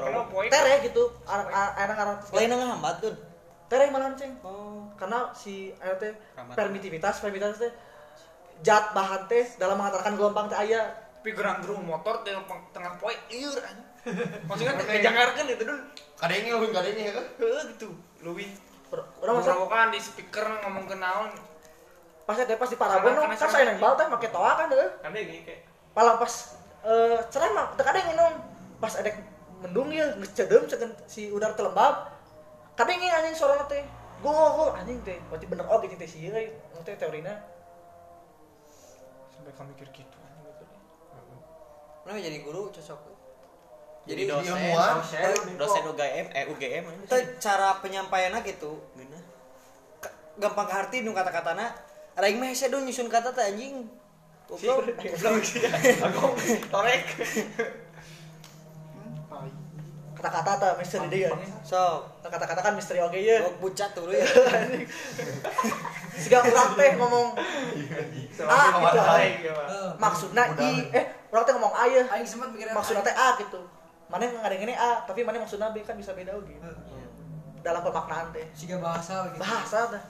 tere gitu. Ar- ar- air ngaran lain ngehambat tuh tere malah ceng oh. Karena si air teh permitivitas permitivitas teh zat bahan teh dalam mengantarkan gelombang teh aya. Tapi gerang gerung motor tengah tengah poin liur aja maksudnya ngejangarkan itu dulu. Kadangnya lebih kadangnya ya kan? Gitu. Masa Merowokan di speaker ngomong ke naon. Pas teh pas di Paragon kan saya nembal teh make toa kan deh kan dia gini kayak palang pas eh cerah mah teu kadang nginum pas ada mendung ya geus cedem ceun si udara teu lembab. Kadang ngi anjing suara teh. Go go anjing teh. Berarti bener oge teh sih euy. Teh teorina sampai kamu mikir gitu anjing gitu nah jadi guru cocok jadi dosen ilmuwan. dosen UGM eh UGM itu cara penyampaiannya gitu. Gampang ke hati nu kata-katana Raing mah hese dong nyusun kata teh anjing. Goblok. (laughs) torek. Kata-kata teh misteri deui anjing so kata-kata kan misteri oge ya. Bucat tuh ya. (laughs) Siga urang teh ngomong. Ah gitu. Baik, ya, Pak. maksudna i eh urang teh ngomong a ya. Aing sempat mikirin maksudnya teh A gitu mana yang ngadeng ini A tapi mana maksudnya B kan bisa beda gitu. Dalam pemaknaan teh siga bahasa gitu bahasa teh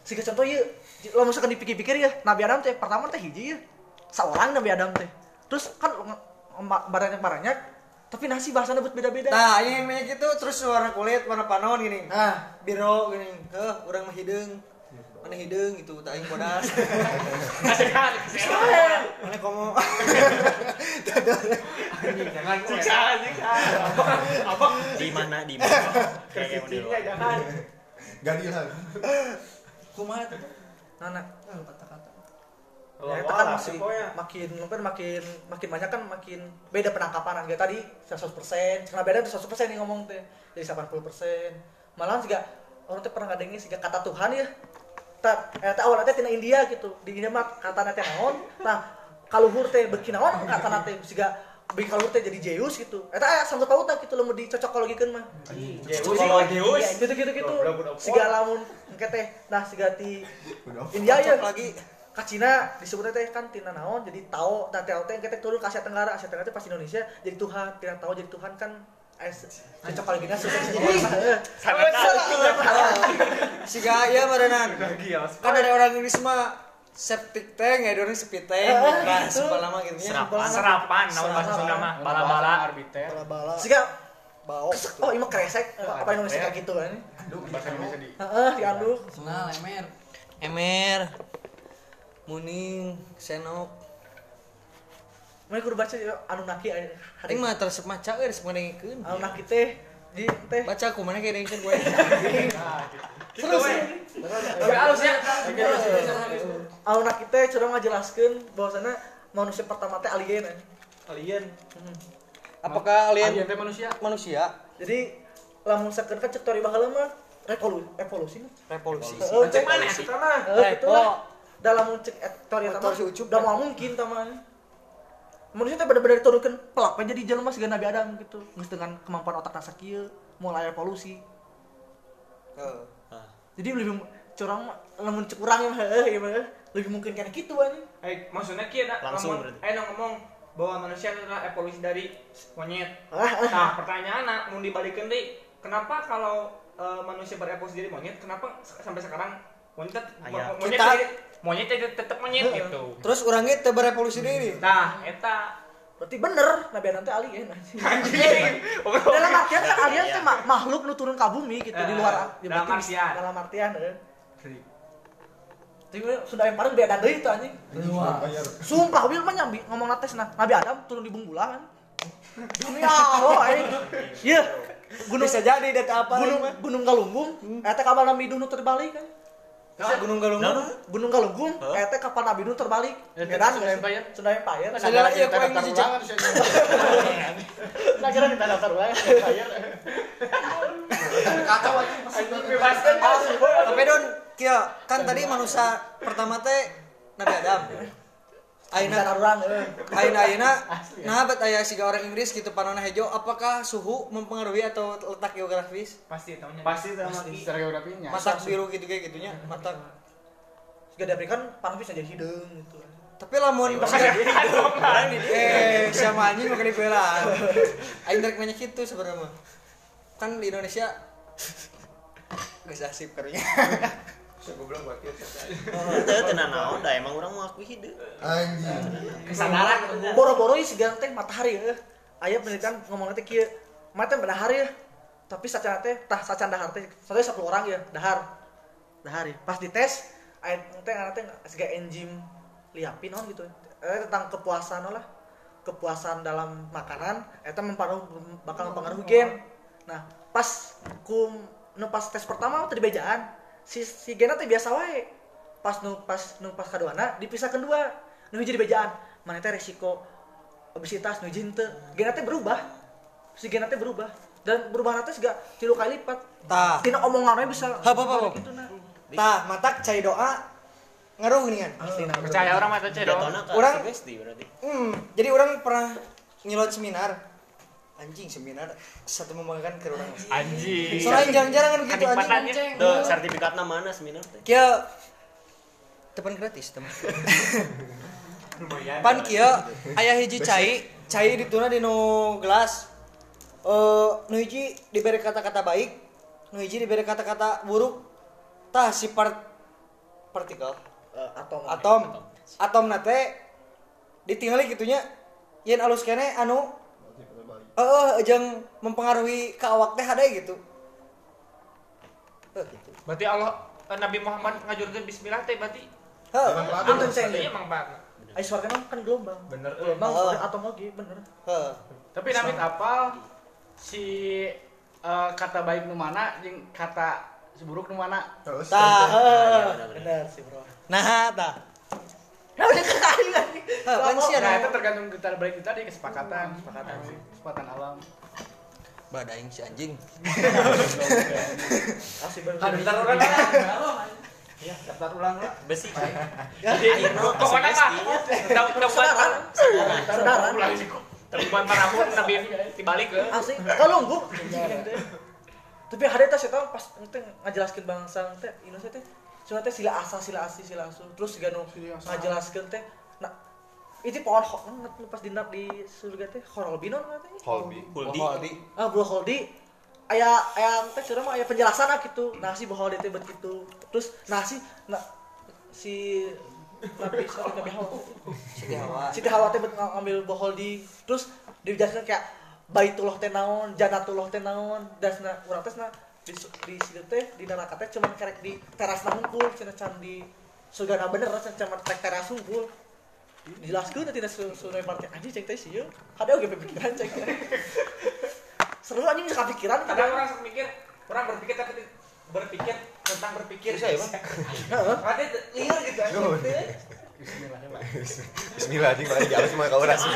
Siga contoh ya lo misalkan dipikir-pikir ya Nabi Adam teh pertama teh hiji ya seorang Nabi Adam teh. Terus kan banyak tapi nasi bahasanya buat beda-beda. Nah ini banyak itu terus warna kulit warna panon gini. Nah biro gini. Heh urang mah mana hideung gitu tak aing bodas. Mana komo? Jangan siksa anjing. Apa? di mana di mana? Kayak Siksa jangan. Gadilan. kumaha tuh oh, kata-kata ya itu kan masih makin mungkin makin makin banyak kan makin beda penangkapan. Kayak tadi 100% karena beda tuh 100% nih ngomong teh. Jadi 80% malah juga orang tuh pernah ngadengin sih kata Tuhan ya tak eh tak awalnya tina India gitu. Di India mah kata teh naon? Nah kaluhur teh beki naon? Kata teh siga beki kaluhur teh jadi Zeus gitu. Eta aya sanggup pauta gitu lamun dicocok kologikeun mah? Kalau Deus. Ya, gitu. Gitu gitu siga lamun engke teh nah siga ti India ya. Lagi. Ka Cina disebutnya teh kan tina naon? Jadi tao dan tao teh engke teh turun ke Asia Tenggara. Asia Tenggara teh pas Indonesia jadi Tuhan. Tina tao jadi Tuhan kan eh cocok kalau gini susah sih siga ya barenan Lagi ya. kan ada orang Inggris mah septic tank ya ada orang sepi tank. Nah sebal lama gitu. Ya Serapan. Serapan, nama bahasa Sunda mah. Bala-bala. arbiter. bala siga bau. Oh ini mah kresek. Eh, apa Indonesia kayak gitu kan? Bahasa Indonesia di. heeh dianduk senal emer. Emer. Muning senok Mereka kudu baca ya, Anunnaki aya hari mah tersep maca euy resep ngadengkeun Anunnaki teh di teh. Baca aku mana kayak dengkeun gue. (laughs) Terus? Tapi halus ya. Anunnaki teh curang ngajelaskeun bahwasana manusia pertama teh alien eh. Alien. apakah alien Alien teh manusia. manusia? Jadi lamun sakeun kan cek teori baheula mah revolusi. Revolusi. Heeh, Cek mana sih? Heeh, Repo. itulah dalam cek teori ucup. udah mau mungkin tamanya manusia teh bener-bener diturunkan pelak we jadi jelema siga Nabi Adam gitu geus dengan kemampuan otak nasa kieu mulai evolusi Heeh. jadi lebih curang lamun cek urang mah heuh ieu mah lebih mungkin kana kitu anjing Eh, maksudnya kia dah Langsung ngomong, berarti. eh ngomong bahwa manusia adalah evolusi dari monyet. ah ah. Nah, pertanyaan nak mau dibalikin deh, kenapa kalau eh, manusia berevolusi dari monyet, kenapa sampai sekarang monyet Ayah. mo- monyet Kita- jadi monyet tetep tetep monyet gitu terus orangnya teu berevolusi diri nah eta berarti bener nabi nanti alien anjing. anjing (laughs) dalam artian kan alien teh ma- makhluk nu turun ke bumi gitu di luar Eh, ya dalam berarti artian. dalam artian eh. Tapi sudah yang paling beda deui itu anjing. Sumpah Wil mah nyambi ngomong nates nah. Nabi Adam turun di bunggulan. Demi Allah anjing. Iya. Gunung bisa jadi data apa Gunung Gunung Galunggung eta kapal Nabi Nuh nu terbalik kan. Nah, gunung galunggung Gunung Galunggung eta kapal Nabi Nuh terbalik. Medan Sunda Empire. Sunda Empire. Saudara iya kau yang anjing. (laughs) Nah kira kita daftar ulang. Kacau aja. bebaskan tapi don kia kan tadi manusia pertama teh Nabi Adam Aina. Aina urang eh. Aina Aina. (laughs) Nah bet aya siga orang Inggris gitu panona hejo. Apakah suhu mempengaruhi atau letak geografis? Pasti tahunya pasti sama secara geografinya. Matak biru gitu kayak gitunya matak Gak ada kan panas bisa jadi hidung gitu. tapi lamun (laughs) eh sama anjing makan dibela aing rek nanya gitu sebenarnya kan di Indonesia (laughs) geus asip karunya Naon da emang urang mau akui hideung. Anjing. kesadaran Boro-boro ieu siga teh matahari ya. Aya penelitian ngomongna teh kieu. Mata matahari ya. Tapi sacan teh tah sacan dahar teh. Soalnya 10 orang ya dahar. Dahar ya. Pas dites aya teh ana teh siga enzim liapin naon gitu. Eh tentang kepuasan lah. Kepuasan dalam makanan eta mempengaruhi bakal mempengaruhi gen. Nah, pas kum nu pas tes pertama teh di bejaan. Si si gena teh biasa wae. Pas nu pas nu pas kaduana dipisahkeun dua. Nu hiji di bejaan. Mana teh resiko obesitas nu hiji teu. Gena teh berubah. Si gena teh berubah. Dan berubah nanti juga tilu kali lipat. tah Tina omongannya bisa Hap, hap, hap. gitu nah. tah matak cai doa ngaruh nih kan percaya orang mata Urang- sugesti berarti. Hmm, jadi orang pernah nyelot seminar. Anjing seminar satu membanggakan ke orang. anjing Soalnya jarang-jarang kan gitu anjing. kenikmatannya Tuh sertifikatna mana seminar teh? Kia tepan gratis teman. Pan kia ayah hiji cai, cai dituna di no gelas. Eh, nu hiji diberi kata-kata baik, nu hiji diberi kata-kata buruk. Tah si part partikel Eh, atom. atom atom nate ditinggali gitunya yen alus kene anu eh jeung mempengaruhi ke awak teh ada gitu Eh, gitu. berarti Allah eh, Nabi Muhammad ngajurkeun bismillah teh berarti ceng berarti dia. emang banget Ai suaranya kan gelombang. bener Gelombang Oh. ada atom lagi bener. heuh. tapi namit apa si eh, kata baik nu mana jeung kata si buruk nu mana Terus. tah heuh. Bener sih, Bro. nah tah Ya udah lagi. Heuh, kan sih nah itu ada tergantung kita baik kita di kesepakatan. Kesepakatan kesepakatan alam. Badaing si anjing. (laughs) Asli bener. daftar ulang. ya daftar ulang lah. Besi. (laughs) jadi pokoknya mah. Daun daun Saudara. ulang. Sih kok. Terbuan parahun Nabi dibalik ke Asli kalunggu. Tapi ada tas eta pas ente ngajelaskeun bangsa teh Indonesia teh. Cuma teh sila asa sila asi sila asu. Terus juga nu ngajelaskeun teh itu pohon ho- nu pas dina di surga teh horolbi. Non katanya Holby. Huldi. ah bro holdi aya aya teh curah mah aya penjelasan lah gitu nah si bohol teh begitu. Terus nah si nah si Nabi sorry Nabi Hawa. Si hawa. Siti Hawa teh ngambil bohol di terus dijelaskan kayak baitullah teh naon janatullah teh naon dasna urang teh di di situ teh di neraka teh cuman kerek di teras na hungkul cenah can di surga na bener cenah cuman tek teras hungkul dijelaskeun teh tina su- sunai partai anjing ceng teh sieun ada oge pikiran ceng teh. (laughs) Seru anjing bisa kepikiran kadang orang mikir orang berpikir tapi berpikir tentang berpikir. Ya, Bang? (laughs) heeh Ada liar gitu aja. Bismillah anjing di alas mah kau rasa.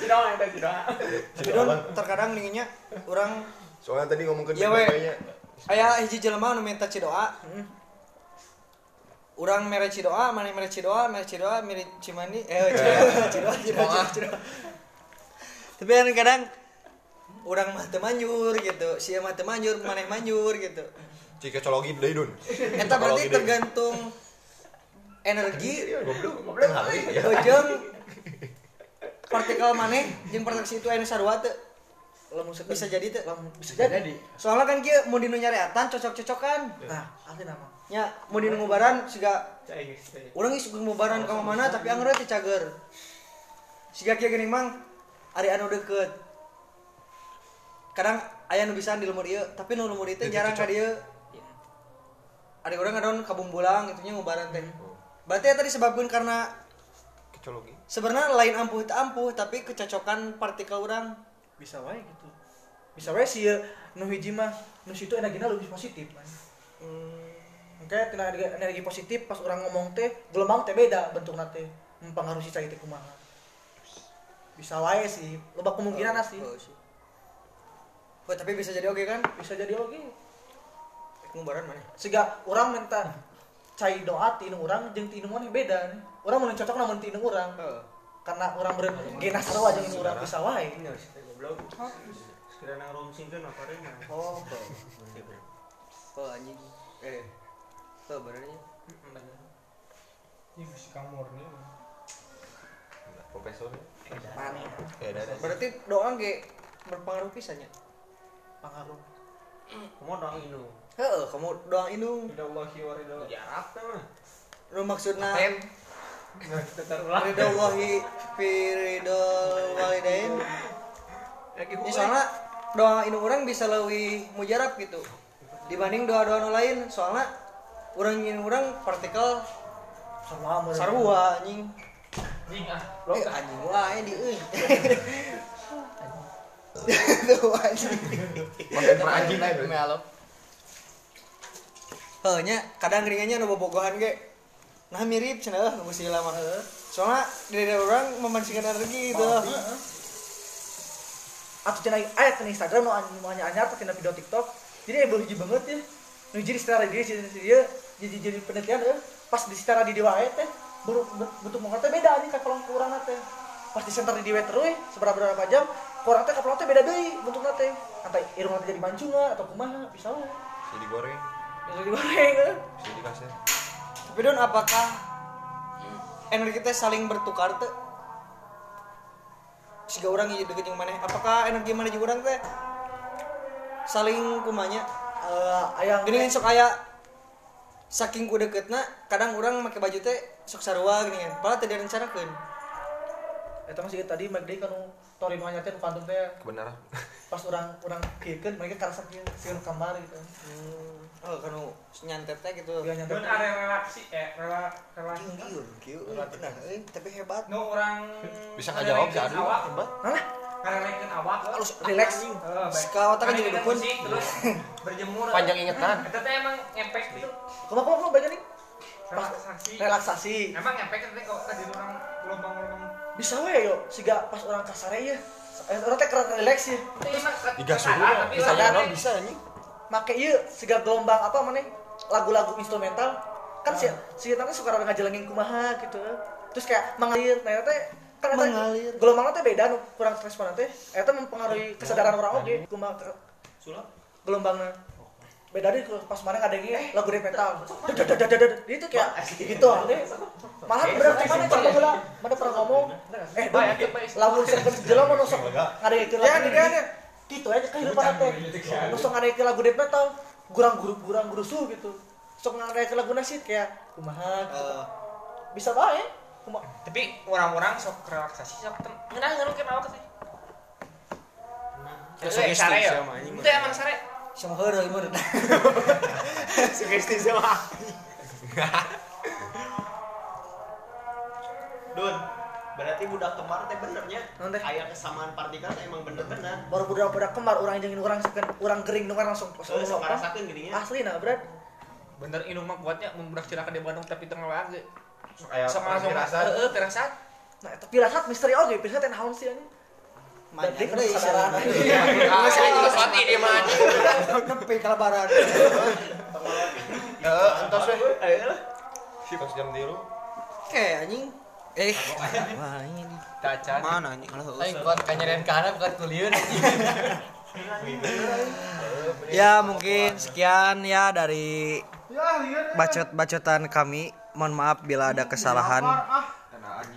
Cidoa cidoa. tapi don terkadang dinginnya orang Soalnya tadi ngomong ke Iya, we. aya hiji jelema nu minta cidoa Urang mere cidoa, mana mere cidoa, mere cidoa, mere cimandi, eh cidoa, cidoa, cidoa, cidoa. Tapi kadang-kadang urang mah teu manjur gitu, sia mah teu manjur, maneh manjur gitu. Jika cologi deui dun. Eta berarti Cologi deui. tergantung energi Iya, goblok. Goblok hari jeung partikel maneh jeung partikel itu anu sarua teu. lamun Bisa jadi teh. lamun bisa jadi Soalnya kan kieu mun dinu nyareatan cocok-cocokan. nah asli nama nya mau di ngubaran siga orang suka ngubaran ka mana tapi anggar teh cager. Siga kieu geuning mang ari anu deket kadang aya nu bisa di lumur ieu tapi nu lumur itu jarang ka dieu ari urang ngadon kabumbulang gitu nya ngubaran teh. Berarti eta disebabkeun karena Kecologi. sebenarnya lain ampuh teu ampuh tapi kecocokan partikel urang. Bisa wae gitu. Bisa wae sih nu hiji mah nu situ energina lebih positif man. Oke, tina energi, energi positif pas orang ngomong teh gelombang teh beda bentuk teh mempengaruhi cai teh kumaha. Bisa wae sih, loba kemungkinan sih. Oh, sih. Oh, tapi bisa jadi oke kan Bisa jadi oke. ngubaran mana Siga orang minta cai doa ti nu urang jeung ti nu maneh beda nih. Urang mun cocok namun ti nu urang. Karena orang ber genas sarua jeung nu urang bisa wae. Sekiranya ngerumsingkeun apa rena. oh oh anjing eh oh benernya Ini musik murni. Profesor. Ya ada. berarti doa ge berpengaruh pisannya Pengaruh. Kamu dong inu. heeh kamu doa indung Ridallahi wa ridha. Ya teh mah. maksudna Tem. ridallahi fi ridal walidain ya soalnya doa indung orang bisa lebih mujarab gitu dibanding doa-doa lain soalnya orang ingin orang partikel Sarua mun. sarua anjing Jing ah. eh anjing wae di euy (laughs) Tuh anjing Makan per anjing lah itu. Melo. Heuh nya kadang geringannya nu bobogohan ge. Nah mirip cenah nu geus lama. Soalnya dari orang memancingkan energi gitu. atau cenah aya di Instagram nu nu anyar anyar tina video TikTok. Jadi embel hiji banget ya. Nu jadi secara dia dia jadi jadi penelitian ya. Pas di secara di dewa teh baru bentuk muka teh beda nih kalau kurang teh. Pas di center di dewa terus seberapa berapa jam kurang teh kapal teh beda deui bentukna teh. Entah irung teh jadi mancunga atau kumaha bisa we. Bisa digoreng, Bisa digoreng eh. bisa dikasih. Tapi don apakah energi teh saling bertukar teh? Siga orang ieu deket jeung maneh. Apakah energi maneh jeung urang teh saling kumanya? Eh, aya Gini kan sok aya saking ku deketna kadang orang make baju teh sok sarua gini kan. Padahal teu direncanakeun. eta masih tadi Magde kan Torino nya teh nu kantung teh Kebenaran. pas orang orang kiekeun mereka karasa kieu sieun kamar gitu. Oh, kan nyantet teh gitu. Dia nyantet. Dan ada relasi eh rela relasi. Kieu, kieu, benar, eh, tapi hebat. No orang Bisa ngajawab si Adu. Hebat. Mana? Awak. Harus relax. Otak kan jadi dukun. Terus berjemur. Panjang ingetan. Eta teh emang ngepek gitu. Kumaha kumaha bagian ini? Relaksasi. Relaksasi. Emang ngepek teh kok tadi orang gelombang-gelombang. Bisa we yo, siga pas orang kasar ya. Orang teh keren relax ya. Itu Tiga suhu kesadaran, ya. Bisa bisa anjing. Make ieu siga gelombang apa mana? Lagu-lagu instrumental kan si si eta teh suka rada ngajelengin kumaha gitu. Terus kayak mengalir, nah teh kan eta Mengalir. gelombangna teh beda nu kurang respon teh. Eta mempengaruhi kesadaran orang oge. Kumaha ke- Sulap. gelombangnya beda deh kalau pas kemarin ada yang lagu death metal. Dadadadadadad. itu kayak gitu deh malah berapa mana coba bola? Mana pernah ngomong? eh dong. lagu second jelema mau nusuk ada yang lagu Ya, di dia. gitu aja kehidupan teh nusuk ada yang lagu death metal gurang guru gurang gurusu gitu. Sok ada yang lagu nasid kayak kumaha gitu. Eh, bisa bae kumaha tapi orang-orang sok relaksasi sok tem ngeunah ngeunah ke awak teh Sugesti sare ya sama anjing. itu emang sare sama heureuy (laughs) meureun. Sugesti sama. (laughs) Dun, berarti budak kembar teh benernya. Naon teh? Aya kesamaan partikel teh emang bener-bener. baru budak-budak kembar orang jeung orang sekan orang gering nu kan langsung Soalnya sok ngarasakeun geuning nya. asli nah berat bener indung mah kuatnya membudak cilaka di Bandung tapi tengah lagi Sok langsung firasat. heeh firasat nah tapi pirasat misteri oge pirasat teh naon sih anjing Berarti deui kesadaran. masih anjing mati dia anjing Nepi kalabaran. Heeh, entos we. Pas jam 3. Oke anjing. Eh, wah ini Cacat. mana anjing? Aing kuat kanyeren kana bukan kuliun. (laughs) Ya mungkin sekian ya dari bacot-bacotan kami. Mohon maaf bila ada kesalahan.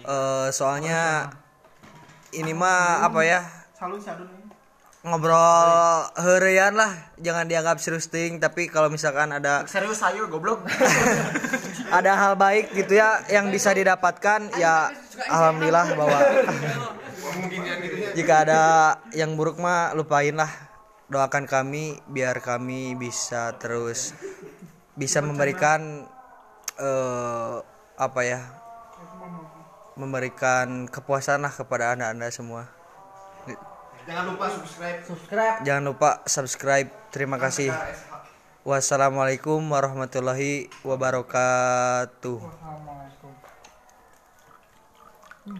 Eh soalnya ini mah apa ya? ngobrol heureyan lah jangan dianggap serius ting tapi kalau misalkan ada Serius ayo goblok. (laughs) ada hal baik gitu ya yang bisa didapatkan ya alhamdulillah bahwa jika ada yang buruk mah lupain lah doakan kami biar kami bisa terus bisa memberikan eh, apa ya memberikan kepuasan lah kepada anda-anda semua. Jangan lupa subscribe. subscribe. Jangan lupa subscribe. Terima kasih. Wassalamualaikum warahmatullahi wabarakatuh. Hmm,